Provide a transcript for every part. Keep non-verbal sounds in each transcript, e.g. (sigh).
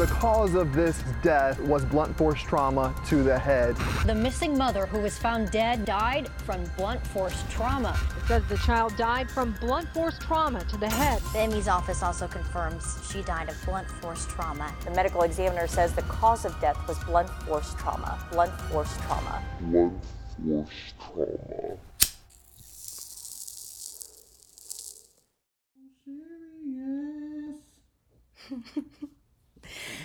The cause of this death was blunt force trauma to the head. The missing mother who was found dead died from blunt force trauma. It says the child died from blunt force trauma to the head. The ME's office also confirms she died of blunt force trauma. The medical examiner says the cause of death was blunt force trauma. Blunt force trauma. Blunt force trauma. (laughs)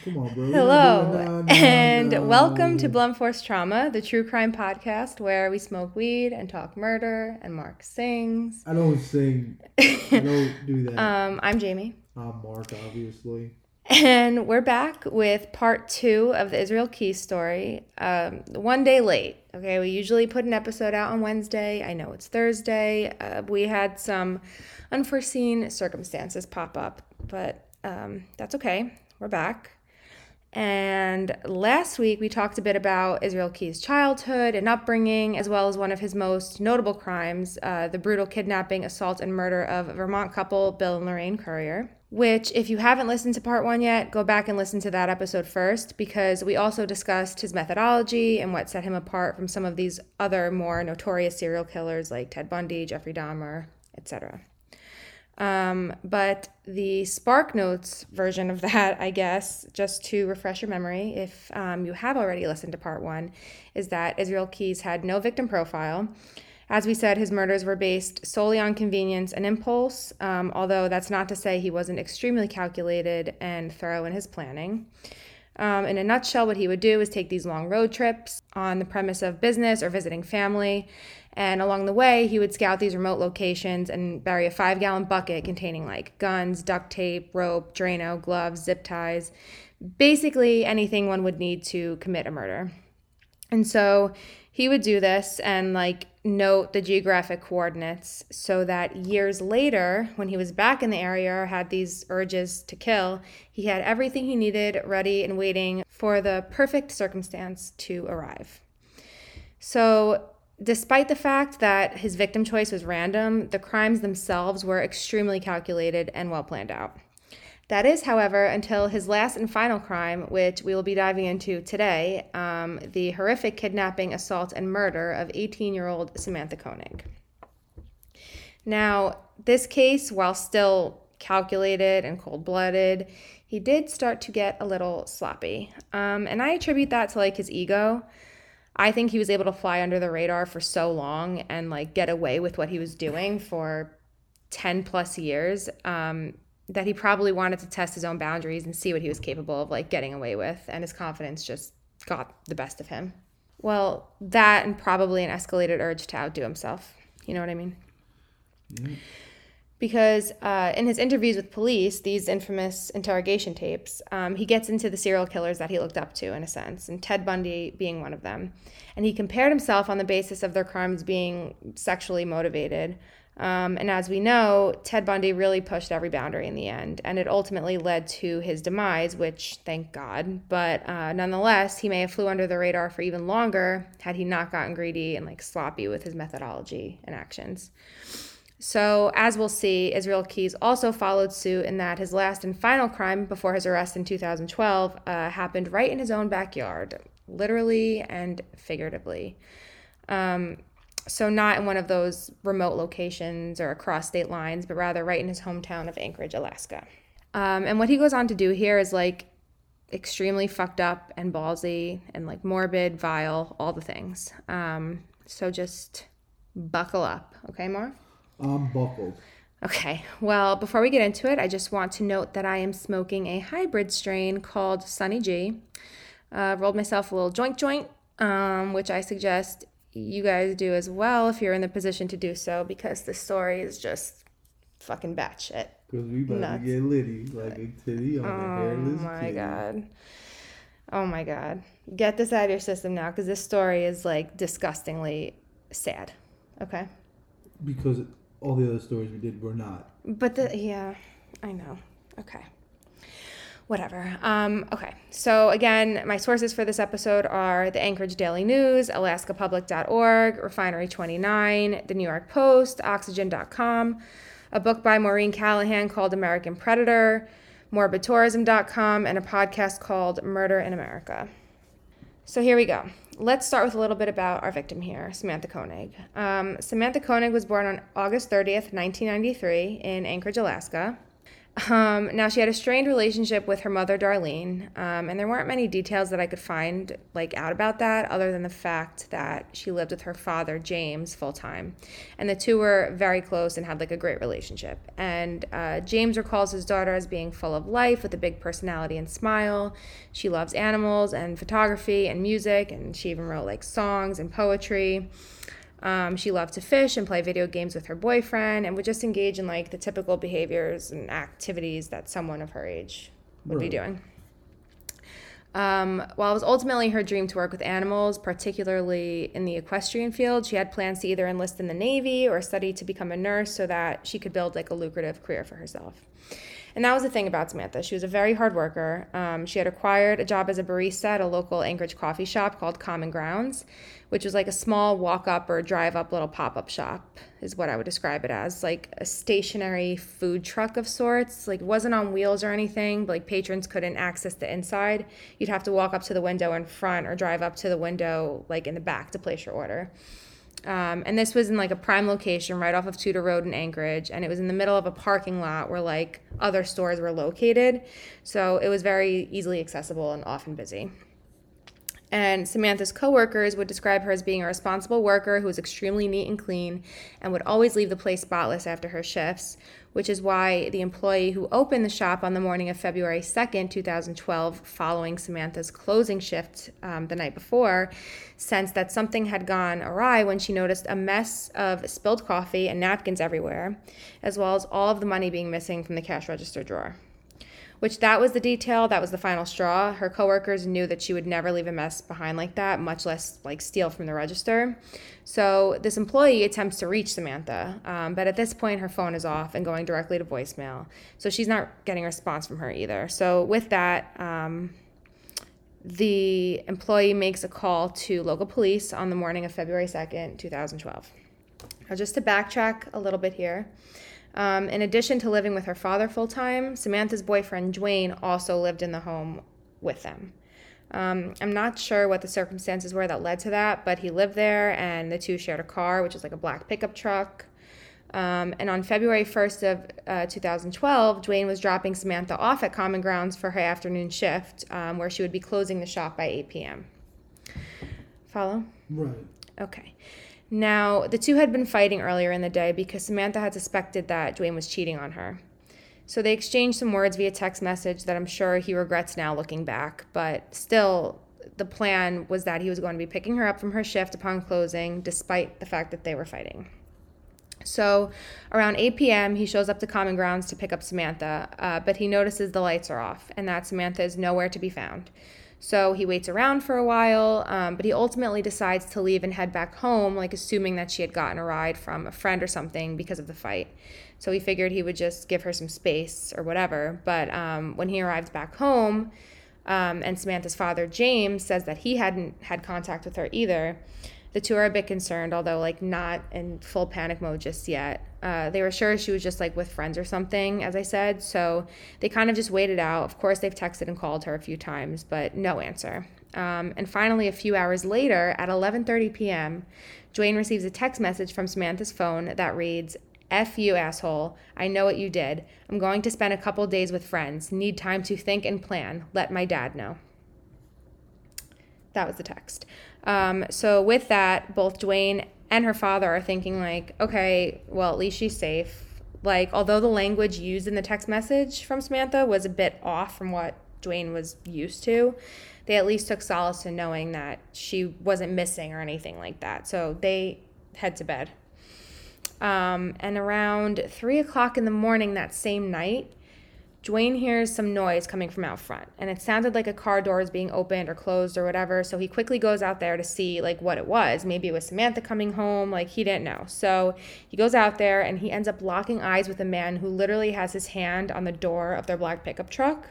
Come on, bro. Hello, No, no, and no. welcome to Blunt Force Trauma, the true crime podcast where we smoke weed and talk murder, and Mark sings. I don't sing. I don't do (laughs) that. Um, I'm Jamie, I'm Mark, obviously. and we're back with part two of the Israel Key story. Um, one day late. Okay, we usually put an episode out on Wednesday. I know it's Thursday. Uh, we had some unforeseen circumstances pop up, but um, that's okay. We're back. And last week we talked a bit about Israel Keyes' childhood and upbringing, as well as one of his most notable crimes, uh, the brutal kidnapping, assault, and murder of a Vermont couple Bill and Lorraine Currier. Which, if you haven't listened to part one yet, go back and listen to that episode first, because we also discussed his methodology and what set him apart from some of these other more notorious serial killers like Ted Bundy, Jeffrey Dahmer, etc. Um, but the Spark Notes version of that, I guess, just to refresh your memory, if um, you have already listened to part one, is that Israel Keyes had no victim profile. As we said, his murders were based solely on convenience and impulse, um, although that's not to say he wasn't extremely calculated and thorough in his planning. Um, in a nutshell, what he would do is take these long road trips on the premise of business or visiting family. And along the way, he would scout these remote locations and bury a five gallon bucket containing like guns, duct tape, rope, Drano, gloves, zip ties basically anything one would need to commit a murder. And so he would do this and like note the geographic coordinates so that years later, when he was back in the area or had these urges to kill, he had everything he needed ready and waiting for the perfect circumstance to arrive. So, despite the fact that his victim choice was random, the crimes themselves were extremely calculated and well planned out. That is, however, until his last and final crime, which we will be diving into today um, the horrific kidnapping, assault, and murder of 18 year old Samantha Koenig. Now, this case, while still calculated and cold blooded, he did start to get a little sloppy. Um, and I attribute that to like his ego. I think he was able to fly under the radar for so long and like get away with what he was doing for 10 plus years. Um, that he probably wanted to test his own boundaries and see what he was capable of like getting away with and his confidence just got the best of him. Well that and probably an escalated urge to outdo himself. You know what i mean? Because uh, in his interviews with police these infamous interrogation tapes um, he gets into the serial killers that he looked up to in a sense and ted bundy being one of them. And he compared himself on the basis of their crimes being sexually motivated um, and as we know, Ted Bundy really pushed every boundary in the end, and it ultimately led to his demise, which thank God. But uh, nonetheless, he may have flew under the radar for even longer had he not gotten greedy and like sloppy with his methodology and actions. So, as we'll see, Israel Keyes also followed suit in that his last and final crime before his arrest in 2012 uh, happened right in his own backyard, literally and figuratively. Um, so, not in one of those remote locations or across state lines, but rather right in his hometown of Anchorage, Alaska. Um, and what he goes on to do here is like extremely fucked up and ballsy and like morbid, vile, all the things. Um, so, just buckle up, okay, Mark? I'm buckled. Okay, well, before we get into it, I just want to note that I am smoking a hybrid strain called Sunny G. Uh, rolled myself a little joint joint, um, which I suggest you guys do as well if you're in the position to do so, because the story is just fucking batshit. Because we about Nuts. to get litty like a titty on a Oh my god. Oh my god. Get this out of your system now, because this story is like disgustingly sad. Okay. Because all the other stories we did were not. But the yeah, I know. Okay. Whatever. Um, okay. So again, my sources for this episode are the Anchorage Daily News, AlaskaPublic.org, Refinery 29, the New York Post, Oxygen.com, a book by Maureen Callahan called American Predator, morbidtourism.com, and a podcast called Murder in America. So here we go. Let's start with a little bit about our victim here, Samantha Koenig. Um, Samantha Koenig was born on August 30th, 1993, in Anchorage, Alaska. Um, now she had a strained relationship with her mother Darlene, um, and there weren't many details that I could find like out about that, other than the fact that she lived with her father James full time, and the two were very close and had like a great relationship. And uh, James recalls his daughter as being full of life with a big personality and smile. She loves animals and photography and music, and she even wrote like songs and poetry. Um, she loved to fish and play video games with her boyfriend and would just engage in like the typical behaviors and activities that someone of her age would be doing. Um, while it was ultimately her dream to work with animals, particularly in the equestrian field, she had plans to either enlist in the Navy or study to become a nurse so that she could build like a lucrative career for herself. And that was the thing about Samantha. She was a very hard worker. Um, she had acquired a job as a barista at a local Anchorage coffee shop called Common Grounds, which was like a small walk up or drive up little pop up shop, is what I would describe it as. Like a stationary food truck of sorts. Like wasn't on wheels or anything, but like patrons couldn't access the inside. You'd have to walk up to the window in front or drive up to the window like in the back to place your order. Um, and this was in like a prime location right off of Tudor Road in Anchorage, and it was in the middle of a parking lot where like other stores were located. So it was very easily accessible and often busy. And Samantha's coworkers would describe her as being a responsible worker who was extremely neat and clean and would always leave the place spotless after her shifts, which is why the employee who opened the shop on the morning of February 2nd, 2012, following Samantha's closing shift um, the night before, sensed that something had gone awry when she noticed a mess of spilled coffee and napkins everywhere, as well as all of the money being missing from the cash register drawer which that was the detail that was the final straw. Her coworkers knew that she would never leave a mess behind like that much less like steal from the register. So this employee attempts to reach samantha um, but at this point her phone is off and going directly to voicemail. So she's not getting a response from her either. So with that um, the employee makes a call to local police on the morning of february 2nd 2012 now just to backtrack a little bit here um, in addition to living with her father full time, Samantha's boyfriend, Dwayne, also lived in the home with them. Um, I'm not sure what the circumstances were that led to that, but he lived there and the two shared a car, which is like a black pickup truck. Um, and on February 1st of uh, 2012, Dwayne was dropping Samantha off at Common Grounds for her afternoon shift, um, where she would be closing the shop by 8 p.m. Follow? Right. Okay. Now, the two had been fighting earlier in the day because Samantha had suspected that Dwayne was cheating on her. So they exchanged some words via text message that I'm sure he regrets now looking back, but still, the plan was that he was going to be picking her up from her shift upon closing, despite the fact that they were fighting. So around 8 p.m., he shows up to Common Grounds to pick up Samantha, uh, but he notices the lights are off and that Samantha is nowhere to be found. So he waits around for a while, um, but he ultimately decides to leave and head back home, like assuming that she had gotten a ride from a friend or something because of the fight. So he figured he would just give her some space or whatever. But um, when he arrives back home, um, and Samantha's father, James, says that he hadn't had contact with her either. The two are a bit concerned, although like not in full panic mode just yet. Uh, they were sure she was just like with friends or something, as I said. So they kind of just waited out. Of course, they've texted and called her a few times, but no answer. Um, and finally, a few hours later, at 11:30 p.m., Dwayne receives a text message from Samantha's phone that reads, F you, asshole. I know what you did. I'm going to spend a couple days with friends. Need time to think and plan. Let my dad know. That was the text. Um, so, with that, both Dwayne and her father are thinking, like, okay, well, at least she's safe. Like, although the language used in the text message from Samantha was a bit off from what Dwayne was used to, they at least took solace in knowing that she wasn't missing or anything like that. So, they head to bed. Um, and around three o'clock in the morning that same night, Dwayne hears some noise coming from out front, and it sounded like a car door is being opened or closed or whatever. So he quickly goes out there to see like what it was. Maybe it was Samantha coming home. Like he didn't know. So he goes out there and he ends up locking eyes with a man who literally has his hand on the door of their black pickup truck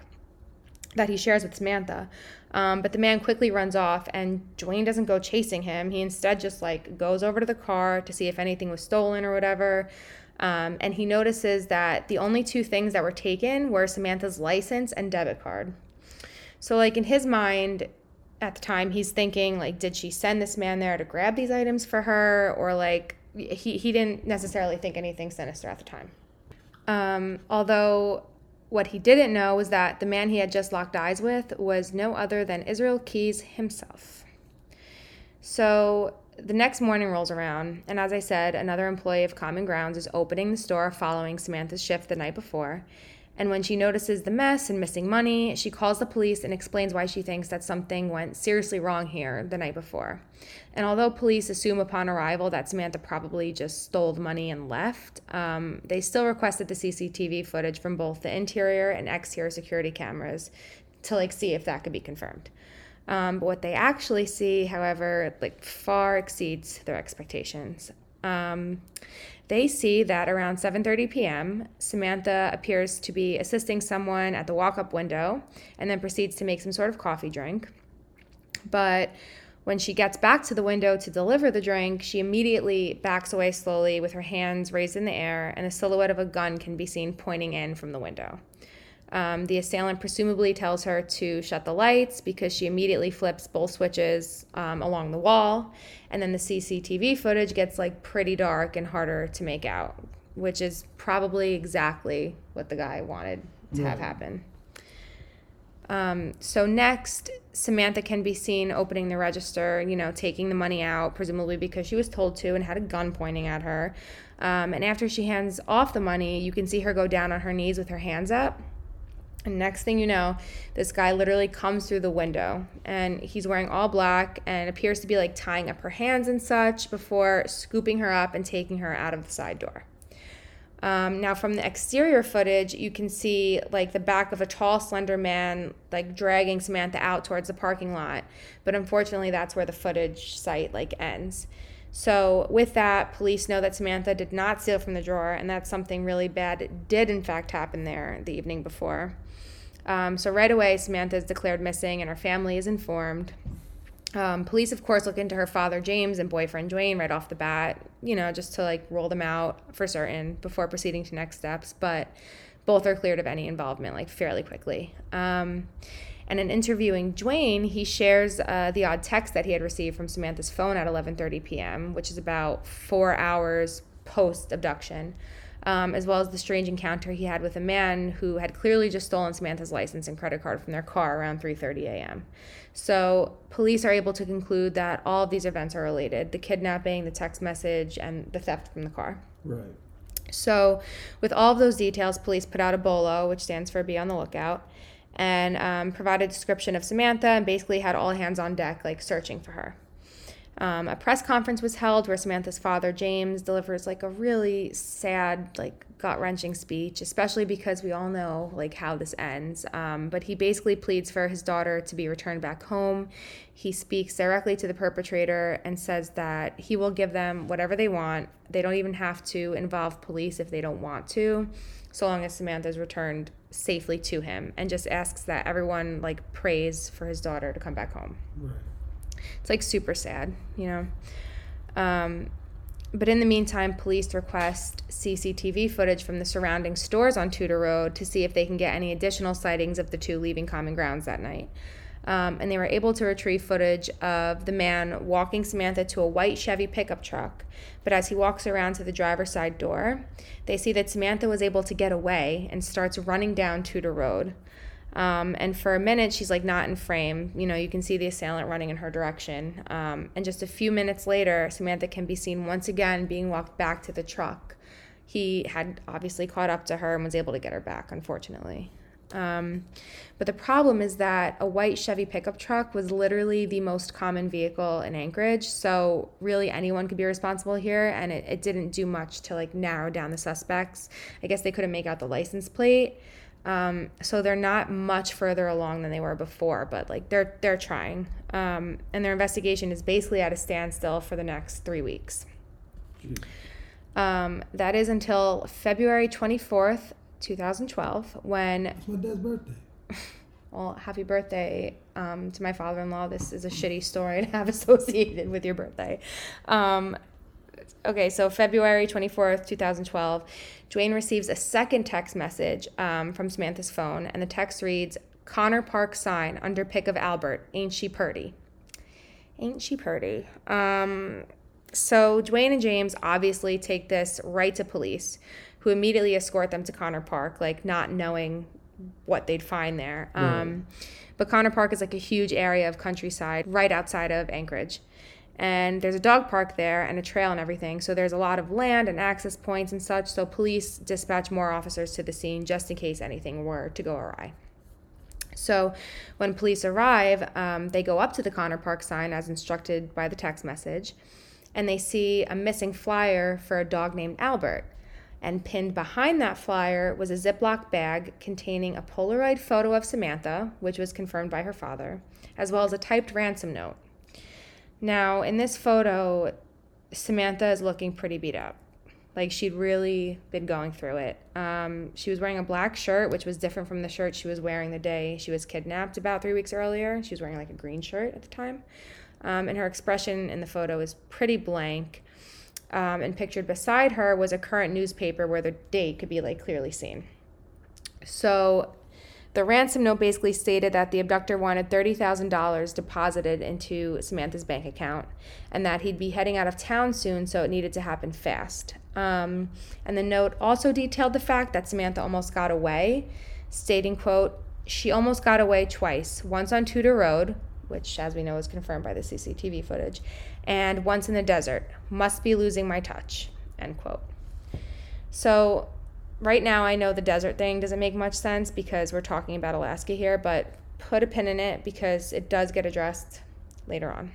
that he shares with Samantha. Um, but the man quickly runs off, and Dwayne doesn't go chasing him. He instead just like goes over to the car to see if anything was stolen or whatever. Um, and he notices that the only two things that were taken were Samantha's license and debit card. So, like in his mind, at the time, he's thinking like, did she send this man there to grab these items for her, or like he he didn't necessarily think anything sinister at the time. Um, although what he didn't know was that the man he had just locked eyes with was no other than Israel Keyes himself. So the next morning rolls around, and as I said, another employee of Common Grounds is opening the store following Samantha's shift the night before. And when she notices the mess and missing money, she calls the police and explains why she thinks that something went seriously wrong here the night before. And although police assume upon arrival that Samantha probably just stole the money and left, um, they still requested the CCTV footage from both the interior and exterior security cameras to like see if that could be confirmed. Um, but what they actually see, however, like far exceeds their expectations. Um, they see that around 7:30 p.m., Samantha appears to be assisting someone at the walk-up window and then proceeds to make some sort of coffee drink. But when she gets back to the window to deliver the drink, she immediately backs away slowly with her hands raised in the air, and the silhouette of a gun can be seen pointing in from the window. Um, the assailant presumably tells her to shut the lights because she immediately flips both switches um, along the wall. And then the CCTV footage gets like pretty dark and harder to make out, which is probably exactly what the guy wanted to have happen. Um, so next, Samantha can be seen opening the register, you know, taking the money out, presumably because she was told to and had a gun pointing at her. Um, and after she hands off the money, you can see her go down on her knees with her hands up. And next thing you know, this guy literally comes through the window and he's wearing all black and appears to be like tying up her hands and such before scooping her up and taking her out of the side door. Um, now, from the exterior footage, you can see like the back of a tall, slender man like dragging Samantha out towards the parking lot. But unfortunately, that's where the footage site like ends. So, with that, police know that Samantha did not steal from the drawer, and that something really bad did, in fact, happen there the evening before. Um, so, right away, Samantha is declared missing, and her family is informed. Um, police, of course, look into her father, James, and boyfriend, Dwayne, right off the bat, you know, just to like roll them out for certain before proceeding to next steps. But both are cleared of any involvement, like fairly quickly. Um, and in interviewing Dwayne, he shares uh, the odd text that he had received from Samantha's phone at 11:30 p.m., which is about four hours post abduction, um, as well as the strange encounter he had with a man who had clearly just stolen Samantha's license and credit card from their car around 3:30 a.m. So police are able to conclude that all of these events are related: the kidnapping, the text message, and the theft from the car. Right. So, with all of those details, police put out a BOLO, which stands for Be on the Lookout, and um, provided a description of Samantha and basically had all hands on deck, like searching for her. Um, a press conference was held where Samantha's father, James, delivers like a really sad, like gut wrenching speech, especially because we all know like how this ends. Um, but he basically pleads for his daughter to be returned back home. He speaks directly to the perpetrator and says that he will give them whatever they want. They don't even have to involve police if they don't want to, so long as Samantha's returned safely to him, and just asks that everyone like prays for his daughter to come back home. Right. It's like super sad, you know. Um, but in the meantime, police request CCTV footage from the surrounding stores on Tudor Road to see if they can get any additional sightings of the two leaving common grounds that night. Um, and they were able to retrieve footage of the man walking Samantha to a white Chevy pickup truck. But as he walks around to the driver's side door, they see that Samantha was able to get away and starts running down Tudor Road. Um, and for a minute, she's like not in frame. You know, you can see the assailant running in her direction. Um, and just a few minutes later, Samantha can be seen once again being walked back to the truck. He had obviously caught up to her and was able to get her back, unfortunately. Um, but the problem is that a white Chevy pickup truck was literally the most common vehicle in Anchorage. So really anyone could be responsible here. And it, it didn't do much to like narrow down the suspects. I guess they couldn't make out the license plate. Um, so they're not much further along than they were before, but like they're they're trying. Um, and their investigation is basically at a standstill for the next three weeks. Um, that is until February 24th, 2012, when It's my dad's birthday. (laughs) well, happy birthday um, to my father in law. This is a shitty story to have (laughs) associated with your birthday. Okay, so February 24th, 2012, Dwayne receives a second text message um, from Samantha's phone, and the text reads Connor Park sign under pick of Albert. Ain't she purty? Ain't she purty? Um, so Dwayne and James obviously take this right to police, who immediately escort them to Connor Park, like not knowing what they'd find there. Um, but Connor Park is like a huge area of countryside right outside of Anchorage. And there's a dog park there and a trail and everything. So there's a lot of land and access points and such. So police dispatch more officers to the scene just in case anything were to go awry. So when police arrive, um, they go up to the Connor Park sign as instructed by the text message, and they see a missing flyer for a dog named Albert. And pinned behind that flyer was a Ziploc bag containing a Polaroid photo of Samantha, which was confirmed by her father, as well as a typed ransom note. Now, in this photo, Samantha is looking pretty beat up. Like she'd really been going through it. Um, she was wearing a black shirt, which was different from the shirt she was wearing the day she was kidnapped about three weeks earlier. She was wearing like a green shirt at the time. Um, and her expression in the photo is pretty blank. Um, and pictured beside her was a current newspaper where the date could be like clearly seen. So the ransom note basically stated that the abductor wanted $30,000 deposited into Samantha's bank account and that he'd be heading out of town soon, so it needed to happen fast. Um, and the note also detailed the fact that Samantha almost got away, stating, quote, she almost got away twice, once on Tudor Road, which, as we know, is confirmed by the CCTV footage, and once in the desert. Must be losing my touch, end quote. So right now I know the desert thing doesn't make much sense because we're talking about Alaska here, but put a pin in it because it does get addressed later on.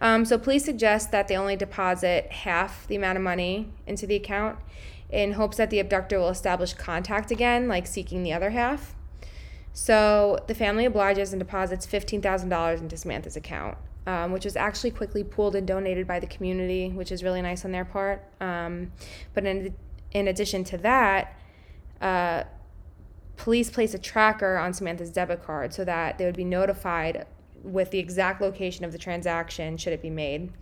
Um, so police suggest that they only deposit half the amount of money into the account in hopes that the abductor will establish contact again, like seeking the other half. So the family obliges and deposits $15,000 into Samantha's account, um, which was actually quickly pooled and donated by the community, which is really nice on their part. Um, but in, in addition to that, uh, police place a tracker on Samantha's debit card so that they would be notified with the exact location of the transaction should it be made.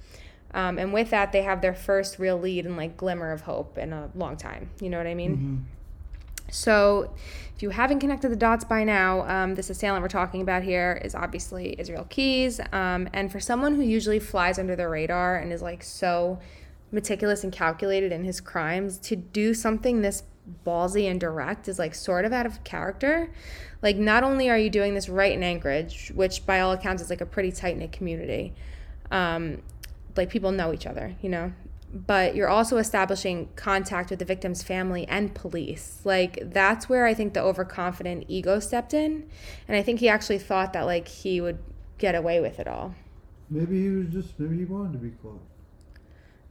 Um, and with that, they have their first real lead and like glimmer of hope in a long time. You know what I mean? So, if you haven't connected the dots by now, um, this assailant we're talking about here is obviously Israel Keyes. Um, and for someone who usually flies under the radar and is like so meticulous and calculated in his crimes, to do something this ballsy and direct is like sort of out of character. Like, not only are you doing this right in Anchorage, which by all accounts is like a pretty tight knit community, um, like people know each other, you know, but you're also establishing contact with the victim's family and police. Like that's where I think the overconfident ego stepped in, and I think he actually thought that like he would get away with it all. Maybe he was just maybe he wanted to be caught.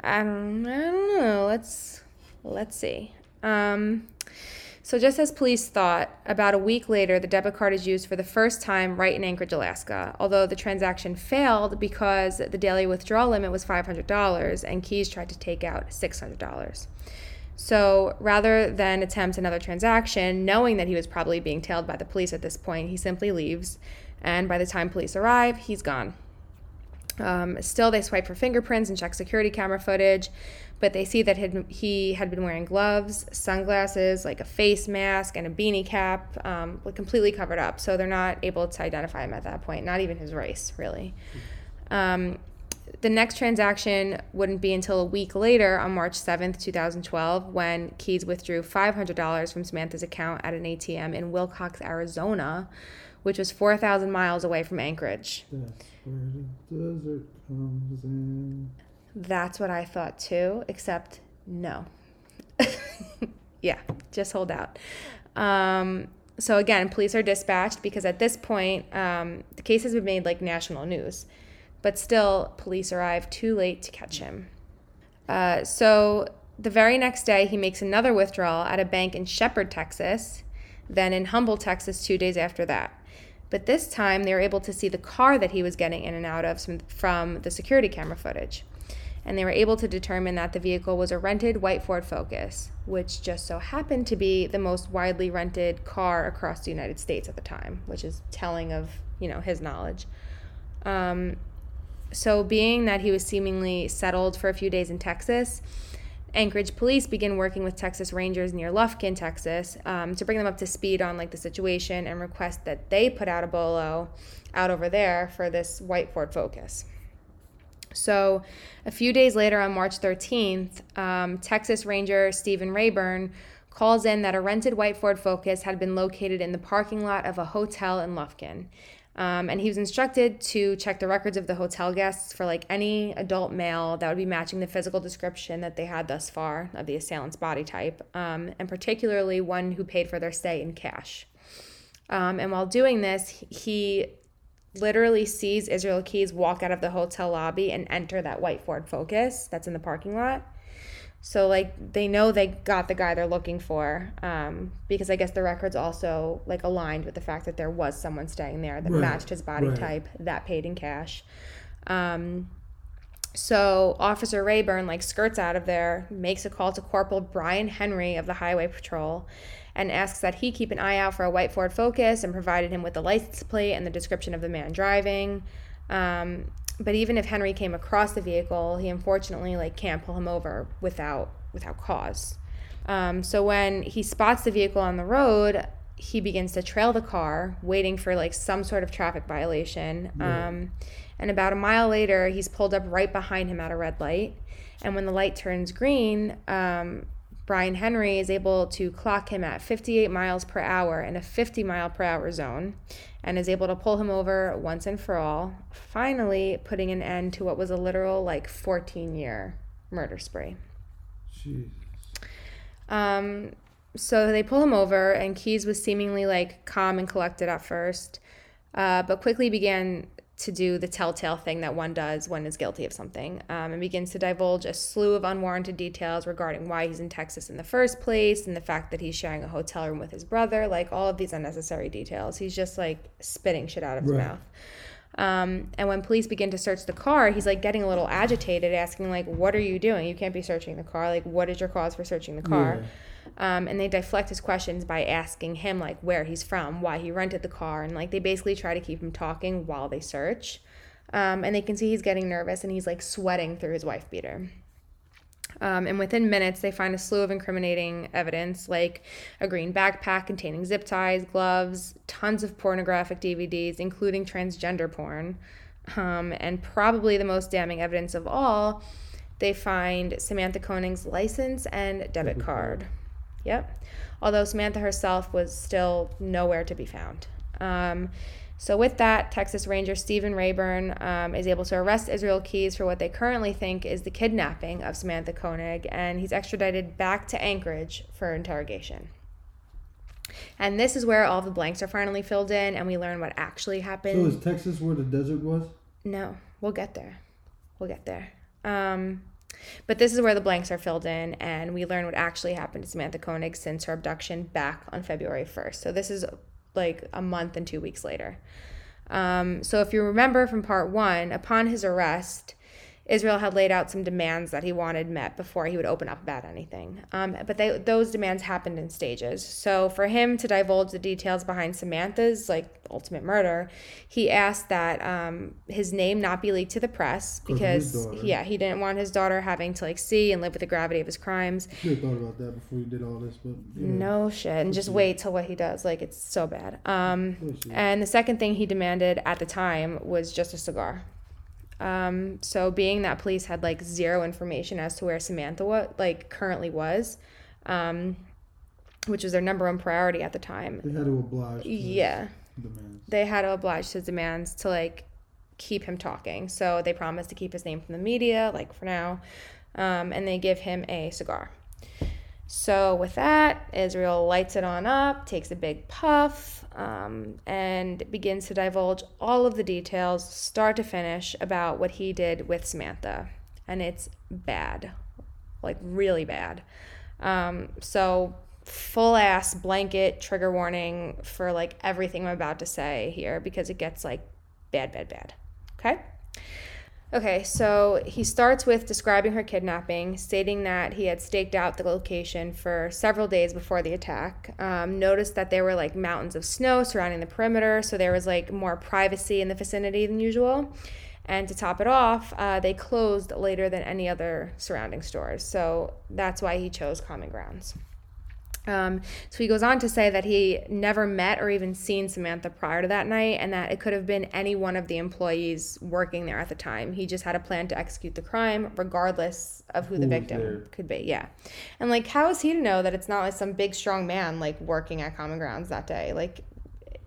I don't, I don't know. Let's let's see. Um, so just as police thought, about a week later, the debit card is used for the first time right in Anchorage, Alaska. Although the transaction failed because the daily withdrawal limit was $500 and Keyes tried to take out $600. So rather than attempt another transaction, knowing that he was probably being tailed by the police at this point, he simply leaves. And by the time police arrive, he's gone. Um, still, they swipe for fingerprints and check security camera footage, but they see that he had been wearing gloves, sunglasses, like a face mask, and a beanie cap, um, completely covered up. So they're not able to identify him at that point, not even his race, really. Um, the next transaction wouldn't be until a week later on March 7th, 2012, when Keyes withdrew $500 from Samantha's account at an ATM in Willcox, Arizona, which was 4,000 miles away from Anchorage. That's desert comes in. That's what I thought too, except no. (laughs) yeah, just hold out. Um, so again, police are dispatched because at this point, um, the case has been made like national news, but still, police arrive too late to catch him. Uh, so the very next day, he makes another withdrawal at a bank in Shepherd, Texas, then in Humble, Texas, two days after that. But this time, they were able to see the car that he was getting in and out of from, the security camera footage. And they were able to determine that the vehicle was a rented white Ford Focus, which just so happened to be the most widely rented car across the United States at the time, which is telling of, you know, his knowledge. Um, so, being that he was seemingly settled for a few days in Texas, Anchorage police begin working with Texas Rangers near Lufkin, Texas, um, to bring them up to speed on like the situation and request that they put out a bolo out over there for this white Ford Focus. So, a few days later, on March 13th, um, Texas Ranger Stephen Rayburn calls in that a rented white Ford Focus had been located in the parking lot of a hotel in Lufkin. Um, and he was instructed to check the records of the hotel guests for like any adult male that would be matching the physical description that they had thus far of the assailant's body type, um, and particularly one who paid for their stay in cash. Um, and while doing this, he literally sees Israel Keyes walk out of the hotel lobby and enter that white Ford Focus that's in the parking lot. So like they know they got the guy they're looking for, um, because I guess the records also like aligned with the fact that there was someone staying there that Right, matched his body right. type that paid in cash. Um, so Officer Rayburn like skirts out of there, makes a call to Corporal Brian Henry of the Highway Patrol, and asks that he keep an eye out for a white Ford Focus, and provided him with the license plate and the description of the man driving. Um, but even if Henry came across the vehicle, he unfortunately like can't pull him over without without cause. Um, so when he spots the vehicle on the road, he begins to trail the car, waiting for like some sort of traffic violation. Um, and about a mile later, he's pulled up right behind him at a red light. And when the light turns green, um, Brian Henry is able to clock him at 58 miles per hour in a 50 mile per hour zone and is able to pull him over once and for all, finally putting an end to what was a literal like 14 year murder spree. Jesus. Um, so they pull him over, and Keyes was seemingly like calm and collected at first, uh, but quickly began to do the telltale thing that one does when is guilty of something, um, and begins to divulge a slew of unwarranted details regarding why he's in Texas in the first place, and the fact that he's sharing a hotel room with his brother, like all of these unnecessary details. He's just like spitting shit out of his Right. mouth. Um, and when police begin to search the car, he's like getting a little agitated, asking like, "What are you doing? You can't be searching the car. Like, what is your cause for searching the car?" Um, and they deflect his questions by asking him like where he's from, why he rented the car, and like they basically try to keep him talking while they search. Um, and they can see he's getting nervous and he's like sweating through his wife beater. Um, and within minutes, they find a slew of incriminating evidence, like a green backpack containing zip ties, gloves, tons of pornographic DVDs, including transgender porn. Um, and probably the most damning evidence of all, they find Samantha Koenig's license and debit card. Yep. Although Samantha herself was still nowhere to be found. Um, so, with that, Texas Ranger Stephen Rayburn um, is able to arrest Israel Keyes for what they currently think is the kidnapping of Samantha Koenig, and he's extradited back to Anchorage for interrogation. And this is where all the blanks are finally filled in, and we learn what actually happened. So is Texas where the desert was? No, we'll get there. We'll get there. Um, but this is where the blanks are filled in, and we learn what actually happened to Samantha Koenig since her abduction back on February 1st. So this is like a month and two weeks later. Um, so if you remember from part one, upon his arrest, Israel had laid out some demands that he wanted met before he would open up about anything. Um, but they, those demands happened in stages. So for him to divulge the details behind Samantha's like ultimate murder, he asked that um, his name not be leaked to the press 'Cause because yeah, he didn't want his daughter having to like see and live with the gravity of his crimes. Should have thought about that before you did all this, but yeah. No shit, and just wait till what he does. Like it's so bad. Um, and the second thing he demanded at the time was just a cigar. Um, so being that police had like zero information as to where Samantha was, like currently was, um, which was their number one priority at the time. They had to oblige. To Yeah, demands. they had to oblige to his demands to like keep him talking. So they promised to keep his name from the media, like for now, um, and they give him a cigar. So with that, Israel lights it on up, takes a big puff, um, and begins to divulge all of the details, start to finish, about what he did with Samantha, and it's bad, like really bad. Um, so full ass blanket trigger warning for like everything I'm about to say here because it gets like bad, bad, bad. Okay. Okay, so he starts with describing her kidnapping, stating that he had staked out the location for several days before the attack. Um, noticed that there were like mountains of snow surrounding the perimeter, so there was like more privacy in the vicinity than usual. And to top it off, uh, they closed later than any other surrounding stores. So that's why he chose Common Grounds. Um, so he goes on to say that he never met or even seen Samantha prior to that night, and that it could have been any one of the employees working there at the time. He just had a plan to execute the crime, regardless of who, the Who was victim could be. Yeah, and like, how is he to know that it's not like some big strong man like working at Common Grounds that day? Like,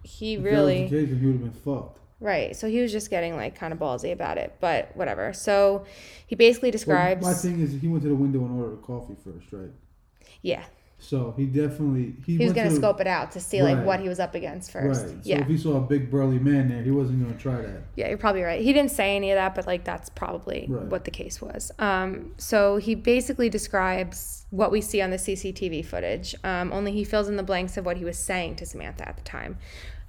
he If really. that was the case, he would have been fucked. Right. So he was just getting like kind of ballsy about it, but whatever. So he basically Well, describes. my thing is, he went to the window and ordered a coffee first, right? yeah. So he definitely he, He was going to scope it out to see like what he was up against first. Right. So Yeah. if he saw a big burly man there, he wasn't going to try that. Yeah, you're probably right. He didn't say any of that, but like that's probably Right. what the case was. Um, so he basically describes what we see on the CCTV footage. Um, only he fills in the blanks of what he was saying to Samantha at the time.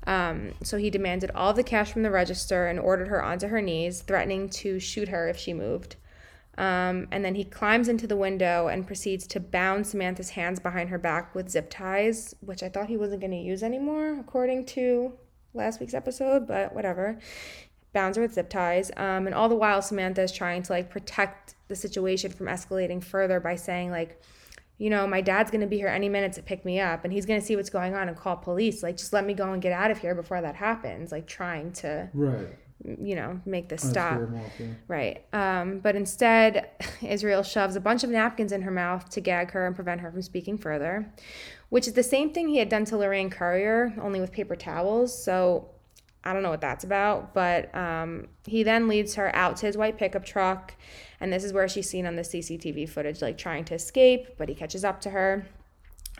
Um, so he demanded all the cash from the register and ordered her onto her knees, threatening to shoot her if she moved. Um, and then he climbs into the window and proceeds to bound Samantha's hands behind her back with zip ties, which I thought he wasn't going to use anymore, according to last week's episode, but whatever. Bounds her with zip ties. Um, and all the while, Samantha is trying to like protect the situation from escalating further by saying, like, you know, my dad's going to be here any minute to pick me up and he's going to see what's going on and call police. Like, just let me go and get out of here before that happens. Like, trying to, Right. You know, make this stop. off, yeah. Right. Um, but instead, (laughs) Israel shoves a bunch of napkins in her mouth to gag her and prevent her from speaking further, which is the same thing he had done to Lorraine Currier, only with paper towels. So I don't know what that's about. But um, he then leads her out to his white pickup truck. And this is where she's seen on the CCTV footage, like trying to escape, but he catches up to her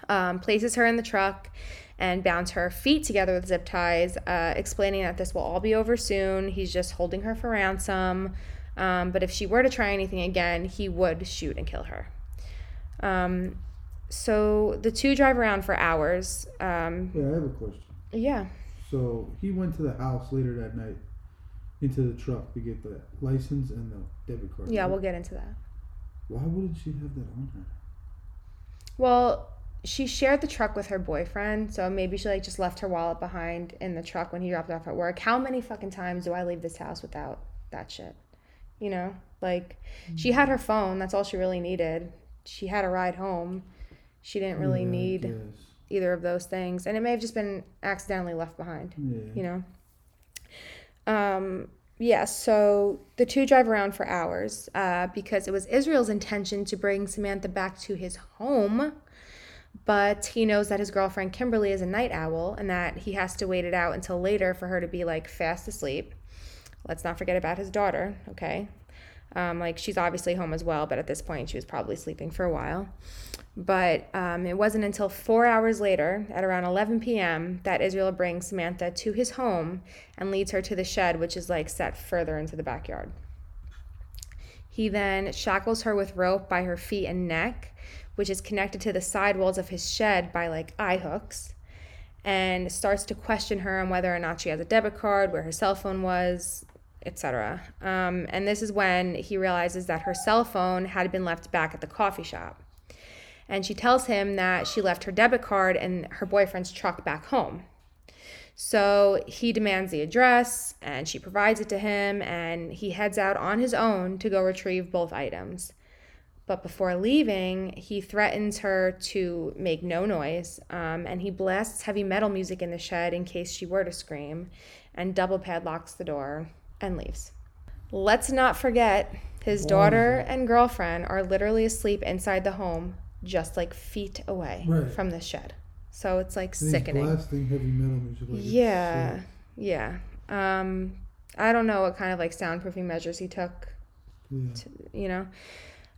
um, places her in the truck and bounds her feet together with zip ties, uh, explaining that this will all be over soon. He's just holding her for ransom. Um, but if she were to try anything again, he would shoot and kill her. Um, so the two drive around for hours. Um, Yeah, I have a question. yeah. So he went to the house later that night, into the truck to get the license and the debit card. Yeah, right? we'll get into that. Why wouldn't she have that on her? Well, she shared the truck with her boyfriend, so maybe she like just left her wallet behind in the truck when he dropped off at work. How many fucking times do I leave this house without that shit? You know, like she had her phone. That's all she really needed. She had a ride home. She didn't really Yeah, need either of those things, and it may have just been accidentally left behind. Yeah. You know. Um. Yeah, so the two drive around for hours uh, because it was Israel's intention to bring Samantha back to his home but he knows that his girlfriend Kimberly is a night owl and that he has to wait it out until later for her to be like fast asleep. Let's not forget about his daughter, okay? Um, like she's obviously home as well, but at this point she was probably sleeping for a while. But um, it wasn't until four hours later, at around 11 p.m., that Israel brings Samantha to his home and leads her to the shed, which is like set further into the backyard. He then shackles her with rope by her feet and neck, which is connected to the side walls of his shed by like eye hooks, and starts to question her on whether or not she has a debit card, where her cell phone was, etc. Um, and this is when he realizes that her cell phone had been left back at the coffee shop. And she tells him that she left her debit card in her boyfriend's truck back home. So he demands the address and she provides it to him, and he heads out on his own to go retrieve both items. But before leaving, he threatens her to make no noise, um, and he blasts heavy metal music in the shed in case she were to scream, and double padlocks the door and leaves. Let's not forget his daughter and girlfriend are literally asleep inside the home, just like feet away Right. from the shed. So it's like And he's sickening. blasting heavy metal music. Like Yeah, yeah. Um, I don't know what kind of like soundproofing measures he took. Yeah. You know,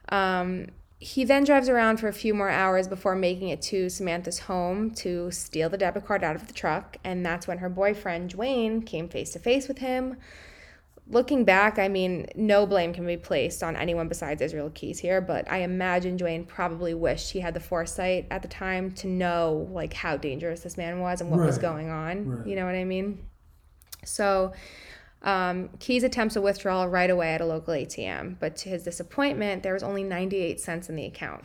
um, he then drives around for a few more hours before making it to Samantha's home to steal the debit card out of the truck, and that's when her boyfriend Dwayne came face to face with him. Looking back, I mean, no blame can be placed on anyone besides Israel Keyes here, but I imagine Dwayne probably wished he had the foresight at the time to know like how dangerous this man was and what was going on. Right. You know what I mean? So, um, Keyes attempts a withdrawal right away at a local ATM, but to his disappointment, there was only 98 cents in the account.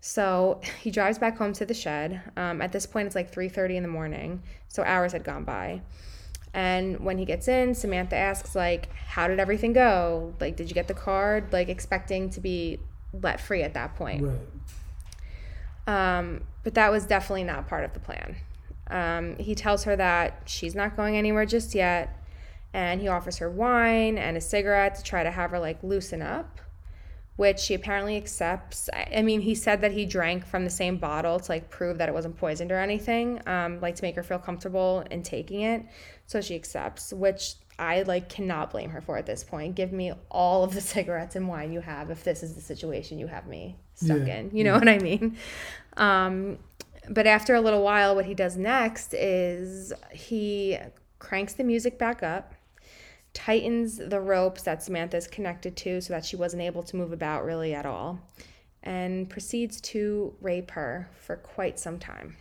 So he drives back home to the shed. Um, at this point, it's like 3:30 in the morning, so hours had gone by. And when he gets in, Samantha asks, like, how did everything go? Like, did you get the card? Like, expecting to be let free at that point. Right. Um, but that was definitely not part of the plan. Um, he tells her that she's not going anywhere just yet, and he offers her wine and a cigarette to try to have her like loosen up, which she apparently accepts. I, mean, he said that he drank from the same bottle to like prove that it wasn't poisoned or anything, um, like to make her feel comfortable in taking it. So she accepts, which I like cannot blame her for at this point. Give me all of the (laughs) cigarettes and wine you have if this is the situation you have me stuck Yeah, in. You know what I mean? Um, but after a little while, what he does next is he cranks the music back up, tightens the ropes that Samantha's connected to so that she wasn't able to move about really at all, and proceeds to rape her for quite some time.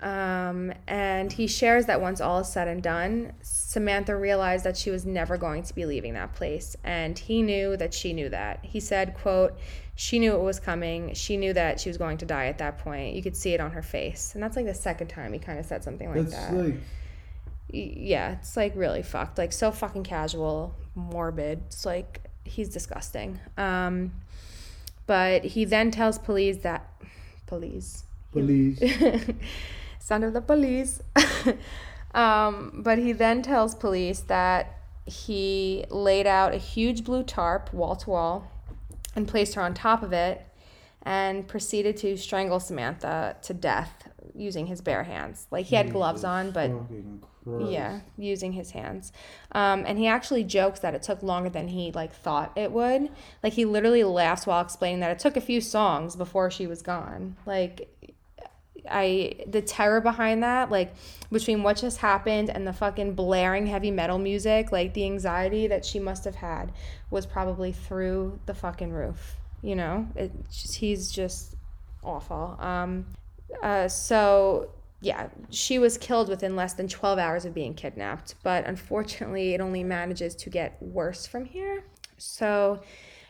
Um, and he shares that once all is said and done, Samantha realized that she was never going to be leaving that place, and he knew that she knew that. He said, "quote She knew it was coming. She knew that she was going to die at that point. You could see it on her face." And that's like the second time he kind of said something like That's that. like yeah, it's like really fucked. Like so fucking casual, morbid. It's like he's disgusting. Um, but he then tells police that police police. (laughs) son of the police. (laughs) um, but he then tells police that he laid out a huge blue tarp wall to wall and placed her on top of it and proceeded to strangle Samantha to death using his bare hands. Like he had gloves on, but Christ. yeah, using his hands. Um, and he actually jokes that it took longer than he like thought it would. Like he literally laughs while explaining that it took a few songs before she was gone. Like I the terror behind that, like between what just happened and the fucking blaring heavy metal music, like the anxiety that she must have had was probably through the fucking roof. You know, it he's just awful. Um, uh, so yeah, she was killed within less than 12 hours of being kidnapped, but unfortunately, it only manages to get worse from here. So,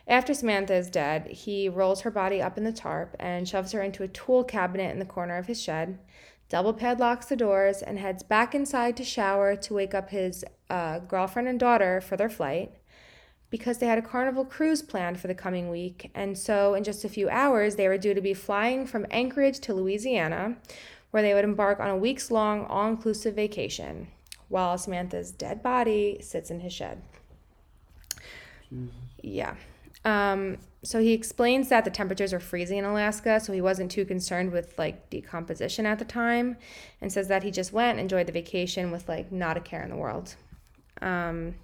after Samantha is dead, he rolls her body up in the tarp and shoves her into a tool cabinet in the corner of his shed, double padlocks the doors, and heads back inside to shower to wake up his uh, girlfriend and daughter for their flight because they had a carnival cruise planned for the coming week. And so, in just a few hours, they were due to be flying from Anchorage to Louisiana, where they would embark on a weeks long, all inclusive vacation, while Samantha's dead body sits in his shed. Yeah. Um, so he explains that the temperatures are freezing in Alaska, so he wasn't too concerned with like decomposition at the time, and says that he just went, and enjoyed the vacation with like not a care in the world. Um,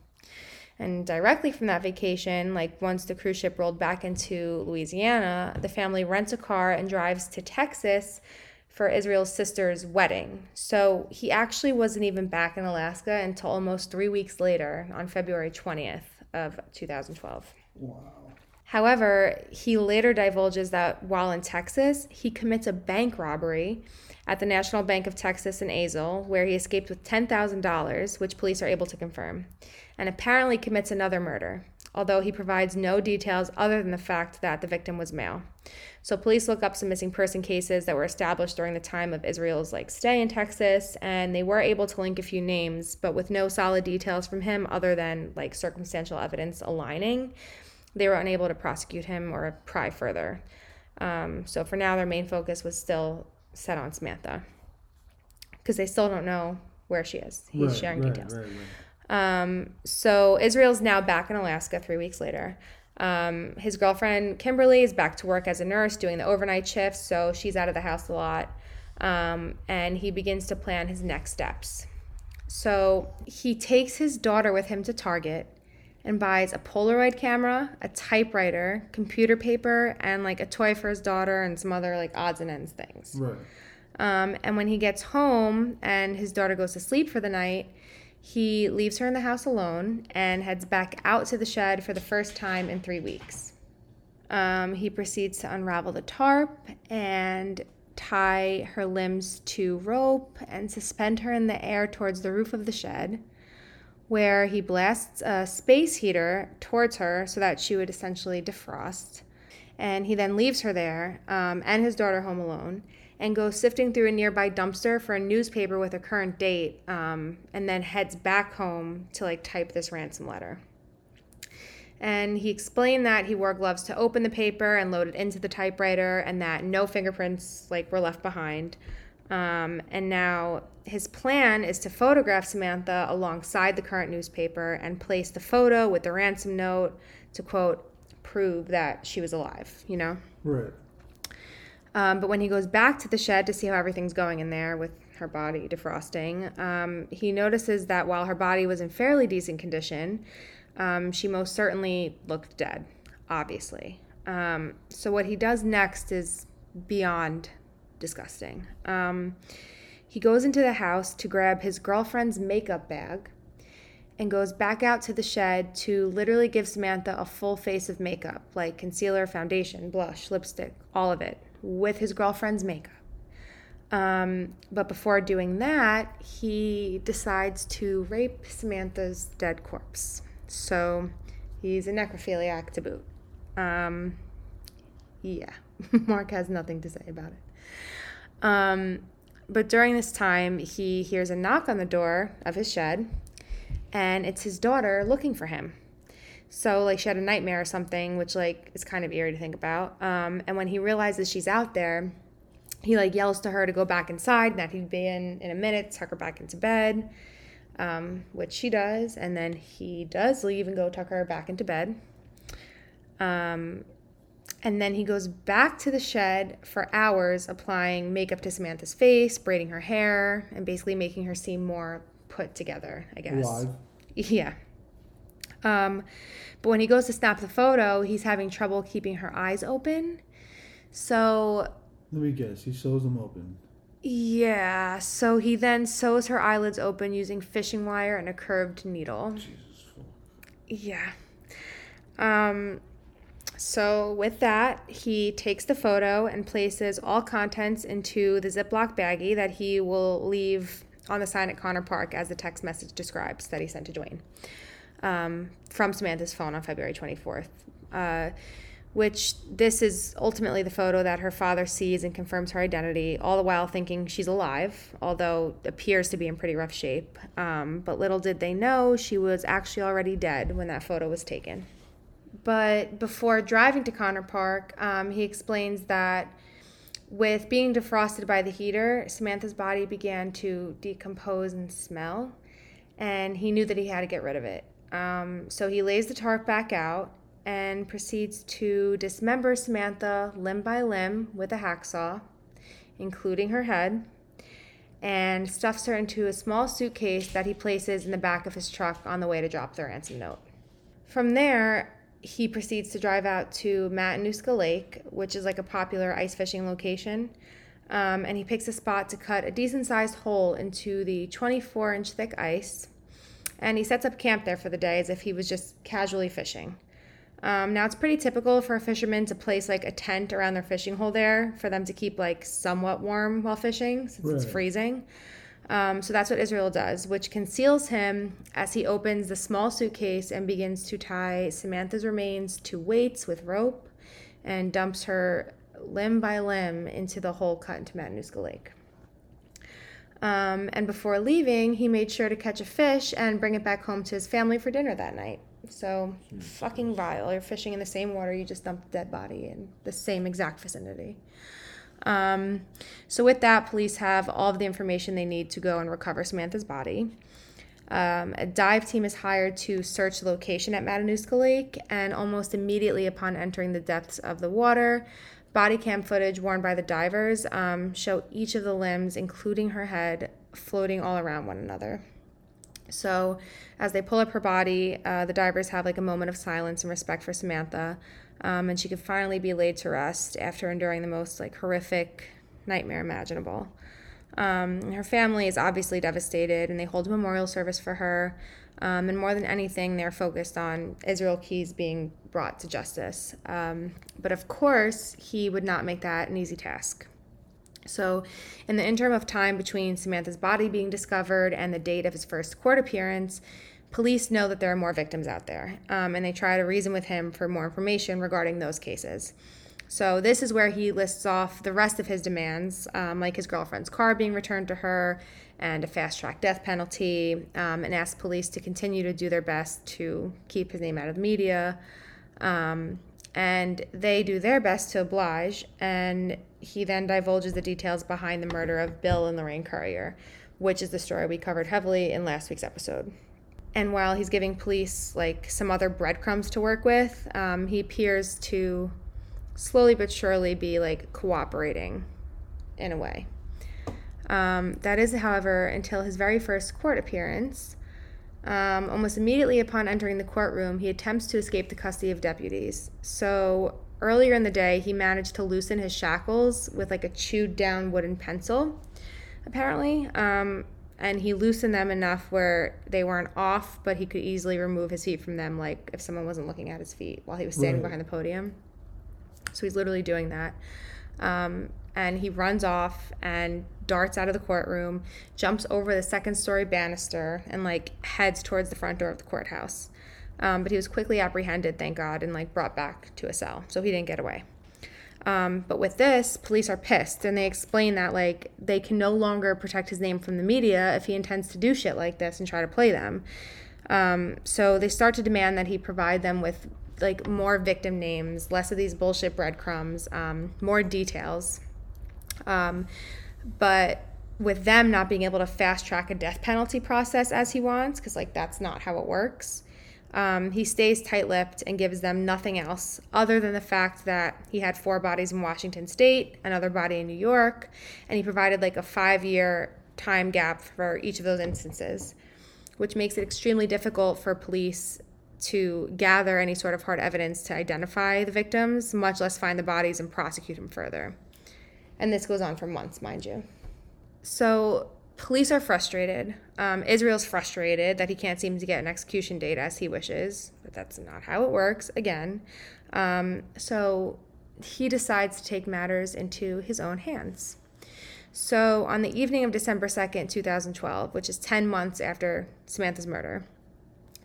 and directly from that vacation, like once the cruise ship rolled back into Louisiana, the family rents a car and drives to Texas for Israel's sister's wedding. So he actually wasn't even back in Alaska until almost three weeks later, on February 20th of 2012. Wow. However, he later divulges that while in Texas, he commits a bank robbery at the National Bank of Texas in Azle, where he escaped with $10,000, which police are able to confirm, and apparently commits another murder, although he provides no details other than the fact that the victim was male. So police look up some missing person cases that were established during the time of Israel's like stay in Texas, and they were able to link a few names, but with no solid details from him other than like circumstantial evidence aligning they were unable to prosecute him or pry further. Um, so for now, their main focus was still set on Samantha because they still don't know where she is. He's Right, sharing right, details. right. Um, so Israel's now back in Alaska three weeks later. Um, his girlfriend Kimberly is back to work as a nurse doing the overnight shifts, so she's out of the house a lot. Um, and he begins to plan his next steps. So he takes his daughter with him to Target and buys a Polaroid camera, a typewriter, computer paper, and like a toy for his daughter and some other like odds and ends things. Right. Um, and when he gets home and his daughter goes to sleep for the night, he leaves her in the house alone and heads back out to the shed for the first time in three weeks. Um, he proceeds to unravel the tarp and tie her limbs to rope and suspend her in the air towards the roof of the shed, where he blasts a space heater towards her so that she would essentially defrost. And he then leaves her there um, and his daughter home alone and goes sifting through a nearby dumpster for a newspaper with a current date, um, and then heads back home to like type this ransom letter. And he explained that he wore gloves to open the paper and load it into the typewriter, and that no fingerprints like were left behind. Um, and now his plan is to photograph Samantha alongside the current newspaper and place the photo with the ransom note to quote prove that she was alive. You know. Right. Um, but when he goes back to the shed to see how everything's going in there with her body defrosting, um, he notices that while her body was in fairly decent condition, um, she most certainly looked dead, obviously. Um, so what he does next is beyond disgusting. Um, he goes into the house to grab his girlfriend's makeup bag and goes back out to the shed to literally give Samantha a full face of makeup, like concealer, foundation, blush, lipstick, all of it, with his girlfriend's makeup. Um, but before doing that, he decides to rape Samantha's dead corpse. So he's a necrophiliac to boot. Um, yeah, (laughs) Mark has nothing to say about it. Um, but during this time, he hears a knock on the door of his shed, and it's his daughter looking for him. So like she had a nightmare or something, which like is kind of eerie to think about. Um, and when he realizes she's out there, he like yells to her to go back inside, and that he'd be in in a minute, tuck her back into bed, um, which she does, and then he does leave and go tuck her back into bed. Um, and then he goes back to the shed for hours, applying makeup to Samantha's face, braiding her hair, and basically making her seem more put together, I guess. Alive. (laughs) Yeah. Um, but when he goes to snap the photo, he's having trouble keeping her eyes open. So, Let me guess. He sews them open. yeah. So he then sews her eyelids open using fishing wire and a curved needle. Jesus. Yeah. Um, so with that, he takes the photo and places all contents into the Ziploc baggie that he will leave on the sign at Connor Park as the text message describes that he sent to Dwayne um, from Samantha's phone on February 24th. Uh, which this is ultimately the photo that her father sees and confirms her identity, all the while thinking she's alive, although appears to be in pretty rough shape. Um, but little did they know she was actually already dead when that photo was taken. But before driving to Connor Park, um, he explains that with being defrosted by the heater, Samantha's body began to decompose and smell, and he knew that he had to get rid of it. Um, so he lays the tarp back out and proceeds to dismember Samantha limb by limb with a hacksaw, including her head, and stuffs her into a small suitcase that he places in the back of his truck on the way to drop the ransom note. From there, he proceeds to drive out to Matanuska Lake, which is like a popular ice fishing location. Um, and he picks a spot to cut a decent sized hole into the 24 inch thick ice. And he sets up camp there for the day as if he was just casually fishing. Um, now, it's pretty typical for a fisherman to place like a tent around their fishing hole there for them to keep like somewhat warm while fishing since it's freezing. Um, so that's what Israel does, which conceals him as he opens the small suitcase and begins to tie Samantha's remains to weights with rope and dumps her limb by limb into the hole cut into Matanuska Lake. Um, and before leaving, he made sure to catch a fish and bring it back home to his family for dinner that night. So, fucking vile. You're fishing in the same water, you just dumped a dead body in the same exact vicinity. Um, so, with that, police have all of the information they need to go and recover Samantha's body. Um, a dive team is hired to search the location at Matanuska Lake, and almost immediately upon entering the depths of the water, body cam footage worn by the divers um, show each of the limbs, including her head, floating all around one another. So, as they pull up her body, uh, the divers have like a moment of silence and respect for Samantha, um, and she can finally be laid to rest after enduring the most like horrific nightmare imaginable. Um, her family is obviously devastated, and they hold a memorial service for her. Um, and more than anything, they're focused on Israel Keyes being brought to justice. Um, but of course, he would not make that an easy task. So, in the interim of time between Samantha's body being discovered and the date of his first court appearance, police know that there are more victims out there, um, and they try to reason with him for more information regarding those cases. So this is where he lists off the rest of his demands, um, like his girlfriend's car being returned to her and a fast track death penalty, um, and asks police to continue to do their best to keep his name out of the media. Um, and they do their best to oblige, and he then divulges the details behind the murder of Bill and Lorraine Currier, which is the story we covered heavily in last week's episode. And while he's giving police like some other breadcrumbs to work with, um, he appears to slowly but surely be like cooperating in a way. Um, that is, however, until his very first court appearance. Um, almost immediately upon entering the courtroom, he attempts to escape the custody of deputies. So earlier in the day, he managed to loosen his shackles with like a chewed down wooden pencil, apparently. Um, and he loosened them enough where they weren't off, but he could easily remove his feet from them, like if someone wasn't looking at his feet while he was standing Right. behind the podium. So he's literally doing that. Um, and he runs off and darts out of the courtroom, jumps over the second story banister, and like heads towards the front door of the courthouse. Um, but he was quickly apprehended, thank God, and like brought back to a cell. So he didn't get away. Um, but with this, police are pissed and they explain that like they can no longer protect his name from the media if he intends to do shit like this and try to play them. Um, so they start to demand that he provide them with like more victim names, less of these bullshit breadcrumbs, um, more details. Um, but with them not being able to fast track a death penalty process as he wants, because like that's not how it works. Um, he stays tight lipped and gives them nothing else other than the fact that he had four bodies in Washington state, another body in New York, and he provided like a five year time gap for each of those instances, which makes it extremely difficult for police to gather any sort of hard evidence to identify the victims, much less find the bodies and prosecute them further. And this goes on for months, mind you. So police are frustrated. Um, Israel's frustrated that he can't seem to get an execution date as he wishes, but that's not how it works, again. Um, so he decides to take matters into his own hands. So on the evening of December 2nd, 2012, which is 10 months after Samantha's murder,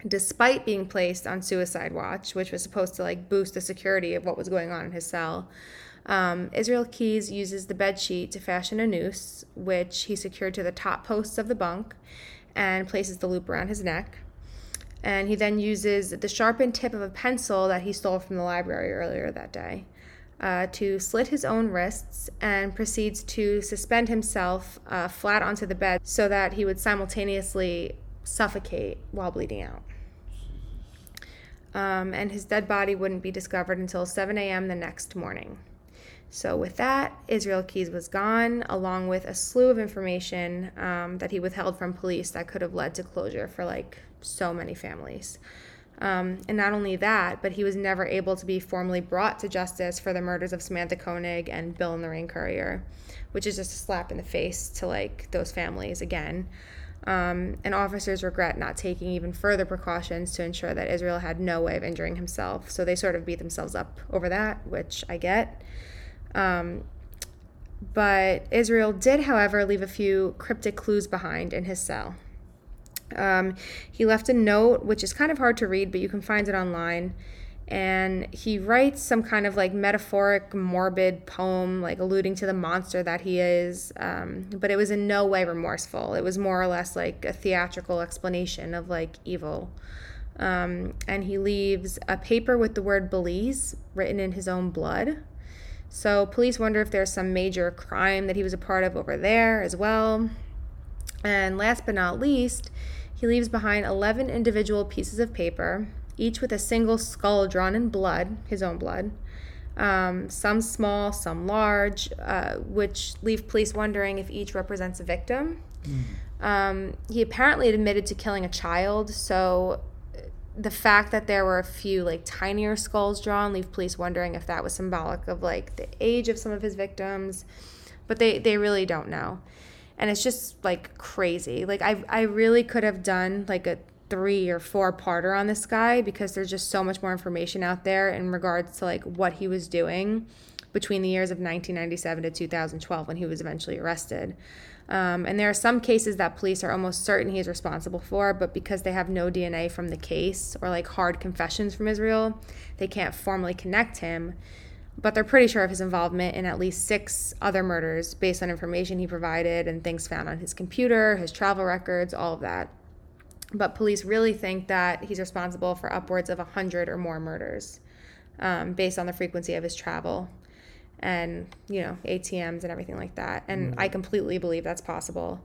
despite being placed on suicide watch, which was supposed to like boost the security of what was going on in his cell, um, Israel Keyes uses the bed sheet to fashion a noose, which he secured to the top posts of the bunk and places the loop around his neck. And he then uses the sharpened tip of a pencil that he stole from the library earlier that day uh, to slit his own wrists and proceeds to suspend himself uh, flat onto the bed so that he would simultaneously suffocate while bleeding out. Um, and his dead body wouldn't be discovered until 7 a.m. the next morning. So, with that, Israel Keyes was gone, along with a slew of information um, that he withheld from police that could have led to closure for like so many families. Um, and not only that, but he was never able to be formally brought to justice for the murders of Samantha Koenig and Bill and Lorraine Currier, which is just a slap in the face to like those families again. Um, and officers regret not taking even further precautions to ensure that Israel had no way of injuring himself. So they sort of beat themselves up over that, which I get. Um, but Israel did, however, leave a few cryptic clues behind in his cell. Um, he left a note, which is kind of hard to read, but you can find it online. And he writes some kind of like metaphoric, morbid poem, like alluding to the monster that he is. Um, but it was in no way remorseful. It was more or less like a theatrical explanation of like evil. Um, and he leaves a paper with the word Belize written in his own blood. So police wonder if there's some major crime that he was a part of over there as well. And last but not least, he leaves behind 11 individual pieces of paper, each with a single skull drawn in blood, his own blood. Um, some small, some large, uh, which leave police wondering if each represents a victim. Um, he apparently admitted to killing a child, so the fact that there were a few like tinier skulls drawn leave police wondering if that was symbolic of like the age of some of his victims but they they really don't know. And it's just like crazy. Like i i really could have done like a three or four parter on this guy because there's just so much more information out there in regards to like what he was doing between the years of 1997 to 2012 when he was eventually arrested um, and there are some cases that police are almost certain he's responsible for, but because they have no DNA from the case or like hard confessions from Israel, they can't formally connect him. but they're pretty sure of his involvement in at least six other murders based on information he provided and things found on his computer, his travel records, all of that. But police really think that he's responsible for upwards of 100 or more murders um, based on the frequency of his travel and, you know, ATMs and everything like that. And I completely believe that's possible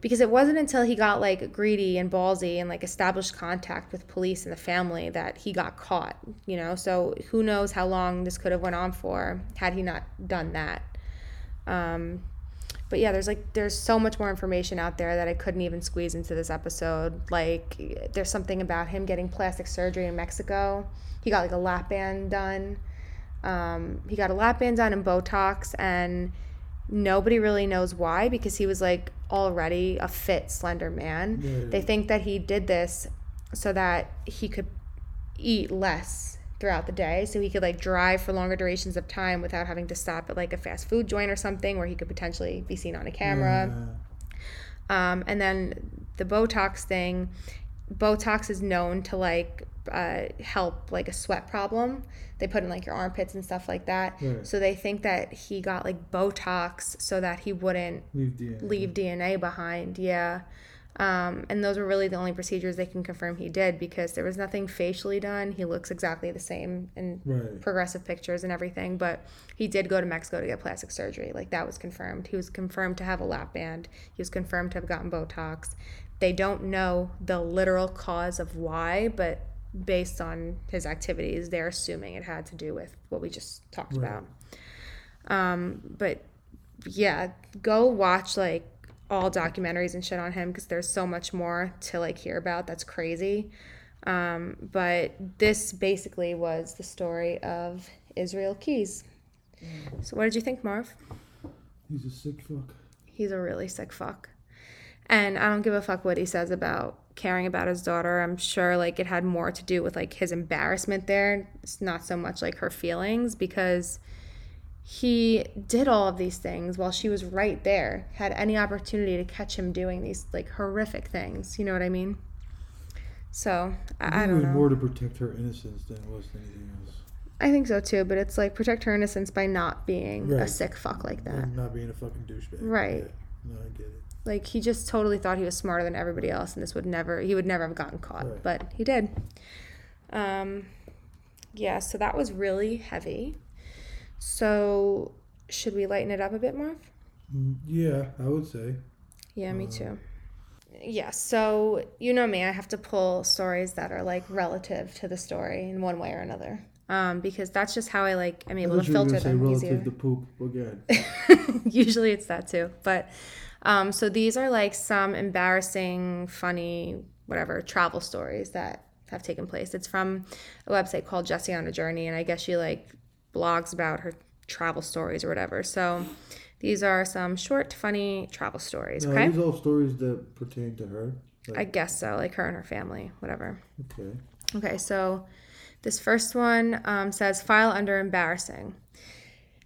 because it wasn't until he got like greedy and ballsy and like established contact with police and the family that he got caught, you know? So who knows how long this could have went on for had he not done that. Um, but yeah, there's like there's so much more information out there that I couldn't even squeeze into this episode. Like there's something about him getting plastic surgery in Mexico. He got like a lap band done. Um, he got a lap band done and Botox, and nobody really knows why because he was like already a fit, slender man. Yeah. They think that he did this so that he could eat less throughout the day so he could like drive for longer durations of time without having to stop at like a fast food joint or something where he could potentially be seen on a camera. Um, and then the Botox thing, Botox is known to like uh, help like a sweat problem. They put in like your armpits and stuff like that. Right. So they think that he got like Botox so that he wouldn't Leave DNA. leave DNA behind. Yeah. Um, and those were really the only procedures they can confirm he did because there was nothing facially done. He looks exactly the same in Right. progressive pictures and everything, but he did go to Mexico to get plastic surgery. Like that was confirmed. He was confirmed to have a lap band. He was confirmed to have gotten Botox. They don't know the literal cause of why, but based on his activities, they're assuming it had to do with what we just talked Right. about. Um, but yeah, go watch like all documentaries and shit on him because there's so much more to like hear about. That's crazy. Um, but this basically was the story of Israel Keyes. So what did you think, Marv? He's a sick fuck. He's a really sick fuck. And I don't give a fuck what he says about caring about his daughter. I'm sure like it had more to do with like his embarrassment there. It's not so much like her feelings because he did all of these things while she was right there, had any opportunity to catch him doing these like horrific things. You know what I mean? So I, I don't was know. more to protect her innocence than it was anything else. I think so too, but it's like protect her innocence by not being a sick fuck like that. And not being a fucking douchebag. Right. Yeah. No, I get it. Like he just totally thought he was smarter than everybody else, and this would never he would never have gotten caught, Right. but he did. Um, yeah, so that was really heavy. So should we lighten it up a bit more? Mm, Yeah, I would say. Yeah, me too. Yeah, so you know me, I have to pull stories that are like relative to the story in one way or another. Um, because that's just how I like I'm I able to thought you were filter them relative easier. to poop. Good. (laughs) Usually it's that too. But um, so these are like some embarrassing, funny, whatever travel stories that have taken place. It's from a website called Jessie on a Journey, and I guess she like blogs about her travel stories or whatever. So these are some short, funny travel stories. Now, Okay, these all stories that pertain to her. Like, I guess so. Like her and her family, whatever. okay. Okay, so this first one um, says file under embarrassing.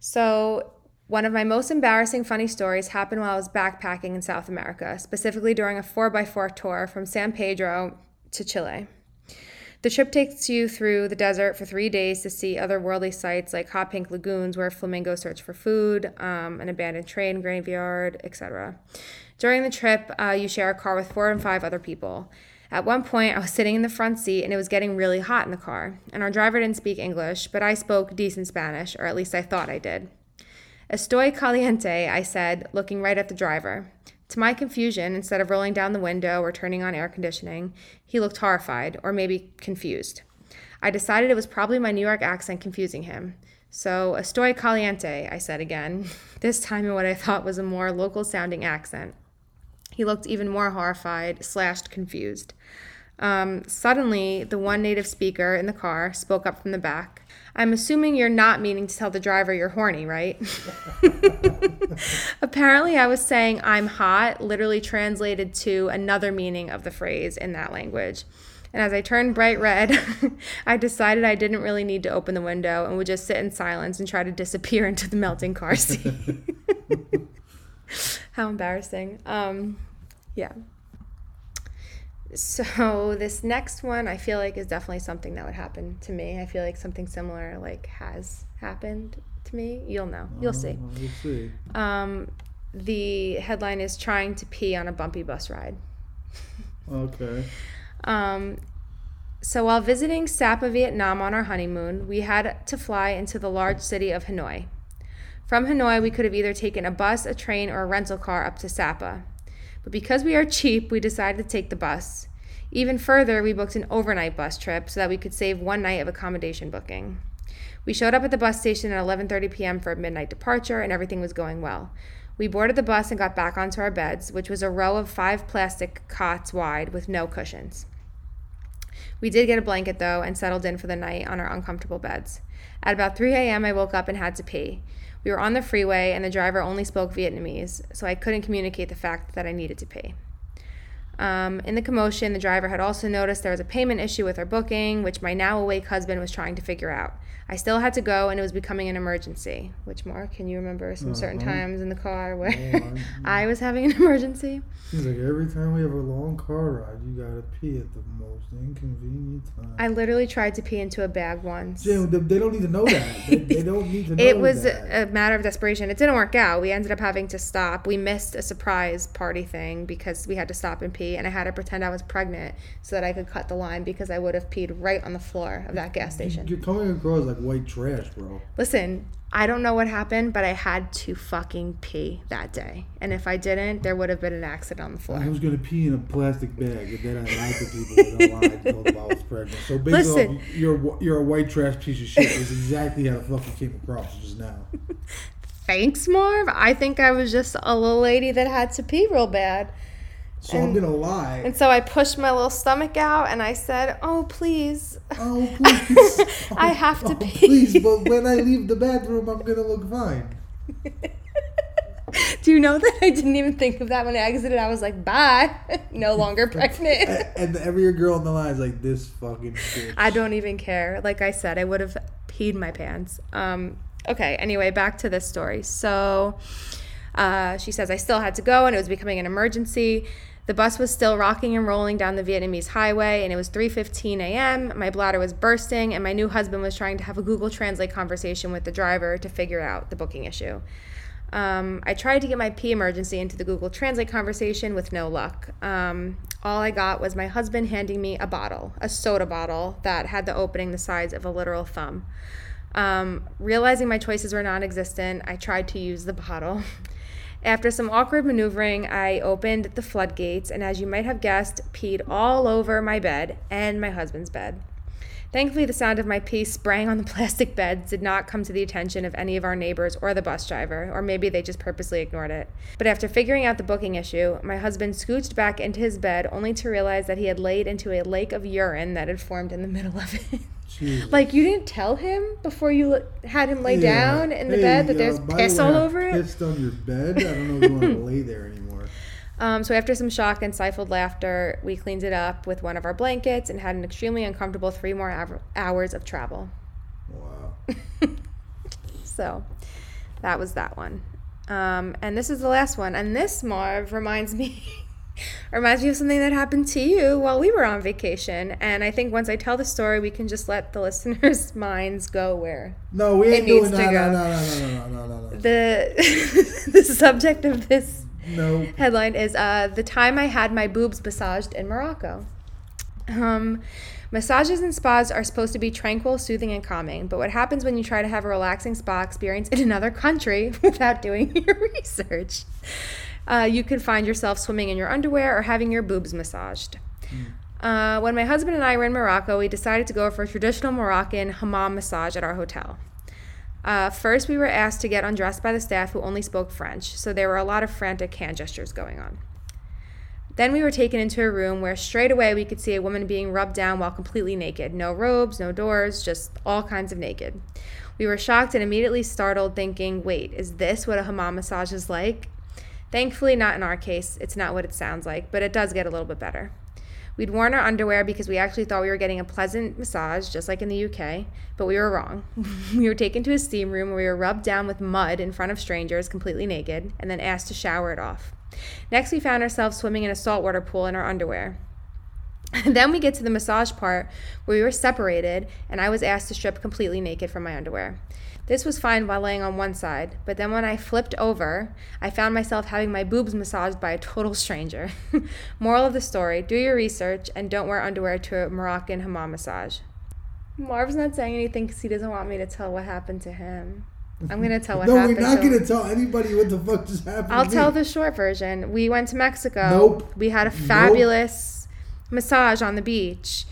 So, one of my most embarrassing funny stories happened while I was backpacking in South America, specifically during a 4x4 tour from San Pedro to Chile. The trip takes you through the desert for three days to see otherworldly sites like hot pink lagoons where flamingos search for food, um, an abandoned train graveyard, etc. During the trip, uh, you share a car with four and five other people. At one point, I was sitting in the front seat and it was getting really hot in the car. And our driver didn't speak English, but I spoke decent Spanish, or at least I thought I did. Estoy caliente, I said, looking right at the driver. To my confusion, instead of rolling down the window or turning on air conditioning, he looked horrified, or maybe confused. I decided it was probably my New York accent confusing him. So, estoy caliente, I said again, (laughs) this time in what I thought was a more local sounding accent. He looked even more horrified, slashed confused. Um, suddenly, the one native speaker in the car spoke up from the back. I'm assuming you're not meaning to tell the driver you're horny, right? (laughs) Apparently, I was saying I'm hot, literally translated to another meaning of the phrase in that language. And as I turned bright red, (laughs) I decided I didn't really need to open the window and would just sit in silence and try to disappear into the melting car seat. (laughs) How embarrassing. Um, yeah. So (laughs) this next one, I feel like is definitely something that would happen to me. I feel like something similar like has happened to me. You'll know. You'll see. Uh, we'll see. Um, the headline is trying to pee on a bumpy bus ride. Okay. (laughs) Um, so while visiting Sapa, Vietnam on our honeymoon, we had to fly into the large city of Hanoi. From Hanoi, we could have either taken a bus, a train, or a rental car up to Sapa. But because we are cheap, we decided to take the bus. Even further, we booked an overnight bus trip so that we could save one night of accommodation booking. We showed up at the bus station at 11:30 p.m. for a midnight departure and everything was going well. We boarded the bus and got back onto our beds, which was a row of 5 plastic cots wide with no cushions. We did get a blanket though and settled in for the night on our uncomfortable beds. At about 3 a.m., I woke up and had to pee. We were on the freeway and the driver only spoke Vietnamese, so I couldn't communicate the fact that I needed to pee. Um, in the commotion, the driver had also noticed there was a payment issue with our booking, which my now awake husband was trying to figure out. I still had to go, and it was becoming an emergency. Which, Mark, can you remember some certain Uh-huh. times in the car where Oh, (laughs) I was having an emergency? Seems like every time we have a long car ride, you gotta pee at the most inconvenient time. I literally tried to pee into a bag once. Jim, they, they don't need to know that. They, they (laughs) don't need to know It was that. a matter of desperation. It didn't work out. We ended up having to stop. We missed a surprise party thing because we had to stop and pee, and I had to pretend I was pregnant so that I could cut the line because I would have peed right on the floor of that gas station. You're coming across like white trash, bro. Listen, I don't know what happened, but I had to fucking pee that day. And if I didn't, there would have been an accident on the floor. I was gonna pee in a plastic bag, and then I lied to people and I lied told them I was pregnant. So basically, Listen. you're you're a white trash piece of shit. Is exactly how the fuck you came across just now. (laughs) Thanks, Marv. I think I was just a little lady that had to pee real bad. So I'm gonna lie. And so I pushed my little stomach out and I said, Oh, please. Oh (laughs) please! I have to oh, pee. Please, but when I leave the bathroom, I'm gonna look fine. (laughs) Do you know that I didn't even think of that when I exited? I was like, Bye. (laughs) no longer pregnant. And every girl on the line is like, "This fucking bitch." I don't even care. Like I said, I would have peed my pants. Um, okay, anyway, back to this story. So uh, she says, I still had to go and it was becoming an emergency. The bus was still rocking and rolling down the Vietnamese highway and it was 3:15 a.m. My bladder was bursting and my new husband was trying to have a Google Translate conversation with the driver to figure out the booking issue. Um, I tried to get my pee emergency into the Google Translate conversation with no luck. Um, all I got was my husband handing me a bottle, a soda bottle that had the opening the size of a literal thumb. Um, realizing my choices were non existent, I tried to use the bottle. (laughs) After some awkward maneuvering, I opened the floodgates and, as you might have guessed, peed all over my bed and my husband's bed. Thankfully, the sound of my pee spraying on the (laughs) plastic beds did not come to the attention of any of our neighbors or the bus driver, or maybe they just purposely ignored it. But after figuring out the booking issue, my husband scooched back into his bed only to realize that he had laid into a lake of urine that had formed in the (laughs) middle of it. Jesus. like, you didn't tell him before you l- had him lay Yeah. down in the Hey, bed that uh, there's piss all over it? Pissed on your bed. I don't know if you want to (laughs) lay there anymore. Um, so after some shock and stifled laughter, we cleaned it up with one of our blankets and had an extremely uncomfortable three more hour- hours of travel. Wow. (laughs) So that was that one. Um, and this is the last one. And this Marv reminds me reminds me of something that happened to you while we were on vacation. And I think once I tell the story, we can just let the (laughs) listeners' minds go where No, we ain't doing no, no, no, no, no, no, no, no. the (laughs) the subject of this No. headline is uh, the time I had my boobs massaged in Morocco. Um, massages and spas are supposed to be tranquil, soothing, and calming. But what happens when you try to have a relaxing spa experience in another country (laughs) without doing your research? Uh, you could find yourself swimming in your underwear or having your boobs massaged. Uh, when my husband and I were in Morocco, we decided to go for a traditional Moroccan hammam massage at our hotel. Uh, first, we were asked to get undressed by the staff who only spoke French, so there were a lot of frantic hand gestures going on. Then we were taken into a room where straight away we could see a woman being rubbed down while completely naked. No robes, no doors, just all kinds of naked. We were shocked and immediately startled, thinking, wait, is this what a hammam massage is like? Thankfully, not in our case. It's not what it sounds like, but it does get a little bit better. We'd worn our underwear because we actually thought we were getting a pleasant massage, just like in the UK, but we were wrong. (laughs) we were taken to a steam room where we were rubbed down with mud in front of strangers, completely naked, and then asked to shower it off. Next, we found ourselves swimming in a saltwater pool in our underwear. (laughs) then we get to the massage part where we were separated and I was asked to strip completely naked from my underwear. This was fine while laying on one side, but then when I flipped over, I found myself having my boobs massaged by a total stranger. (laughs) Moral of the story do your research and don't wear underwear to a Moroccan hammam massage. Marv's not saying anything because he doesn't want me to tell what happened to him. I'm going to tell what no, (laughs) happened No, we're not to him. gonna tell anybody what the fuck just happened. I'll tell the short version. We went to Mexico. Nope. We had a fabulous massage on the beach.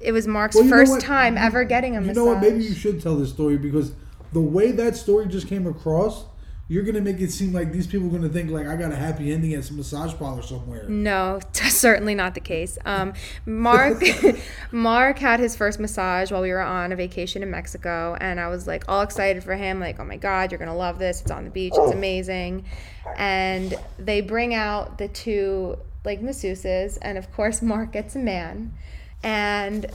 It was Mark's Well, first time ever getting a You massage. You know what? Maybe you should tell this story because the way that story just came across, you're gonna make it seem like these people are gonna think like I got a happy ending at some massage parlor somewhere. No, certainly not the case. Um, Mark, (laughs) Mark had his first massage while we were on a vacation in Mexico, and I was like all excited for him. Like, oh my god, you're gonna love this! It's on the beach. It's amazing. And they bring out the two like masseuses, and of course, Mark gets a man. And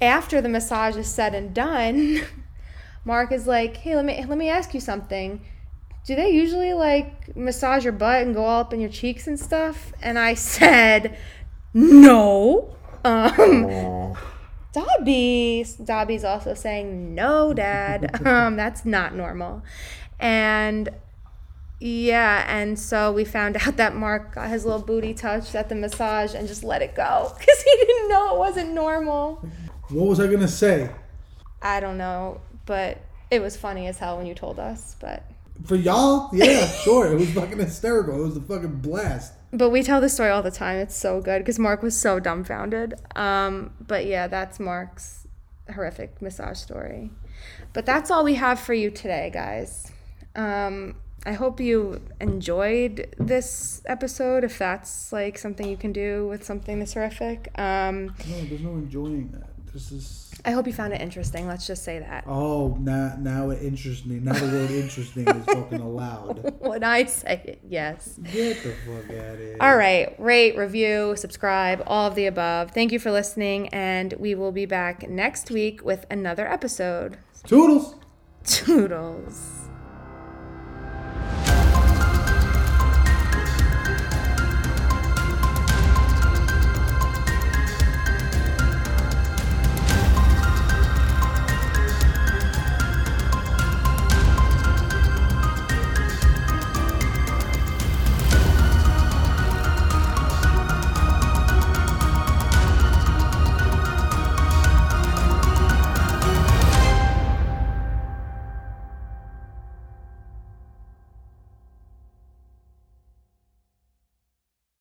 after the massage is said and done, (laughs) Mark is like, "Hey, let me let me ask you something." do they usually like massage your butt and go all up in your cheeks and stuff? And I (laughs) said, no. Um, Dobby, Dobby's also saying, no, dad. (laughs) Um, that's not normal. And yeah, and so we found out that Mark got his little booty touched at the massage and just let it go (laughs) because he didn't know it wasn't normal. What was I gonna say? I don't know, but it was funny as hell when you told us. But For y'all, yeah, (laughs) sure. It was fucking hysterical. It was a fucking blast. But we tell this story all the time. It's so good because Mark was so dumbfounded. Um, but yeah, that's Mark's horrific massage story. But that's all we have for you today, guys. Um, I hope you enjoyed this episode. If that's like something you can do with something this horrific, um, No, there's no enjoying that. This is I hope you found it interesting. Let's just say that. oh now now it interests me. Now the word interesting is fucking allowed. (laughs) When I say it, yes. Get the fuck out of here. All right, rate, review, subscribe, all of the above. Thank you for listening, and we will be back next week with another episode. Toodles. Toodles.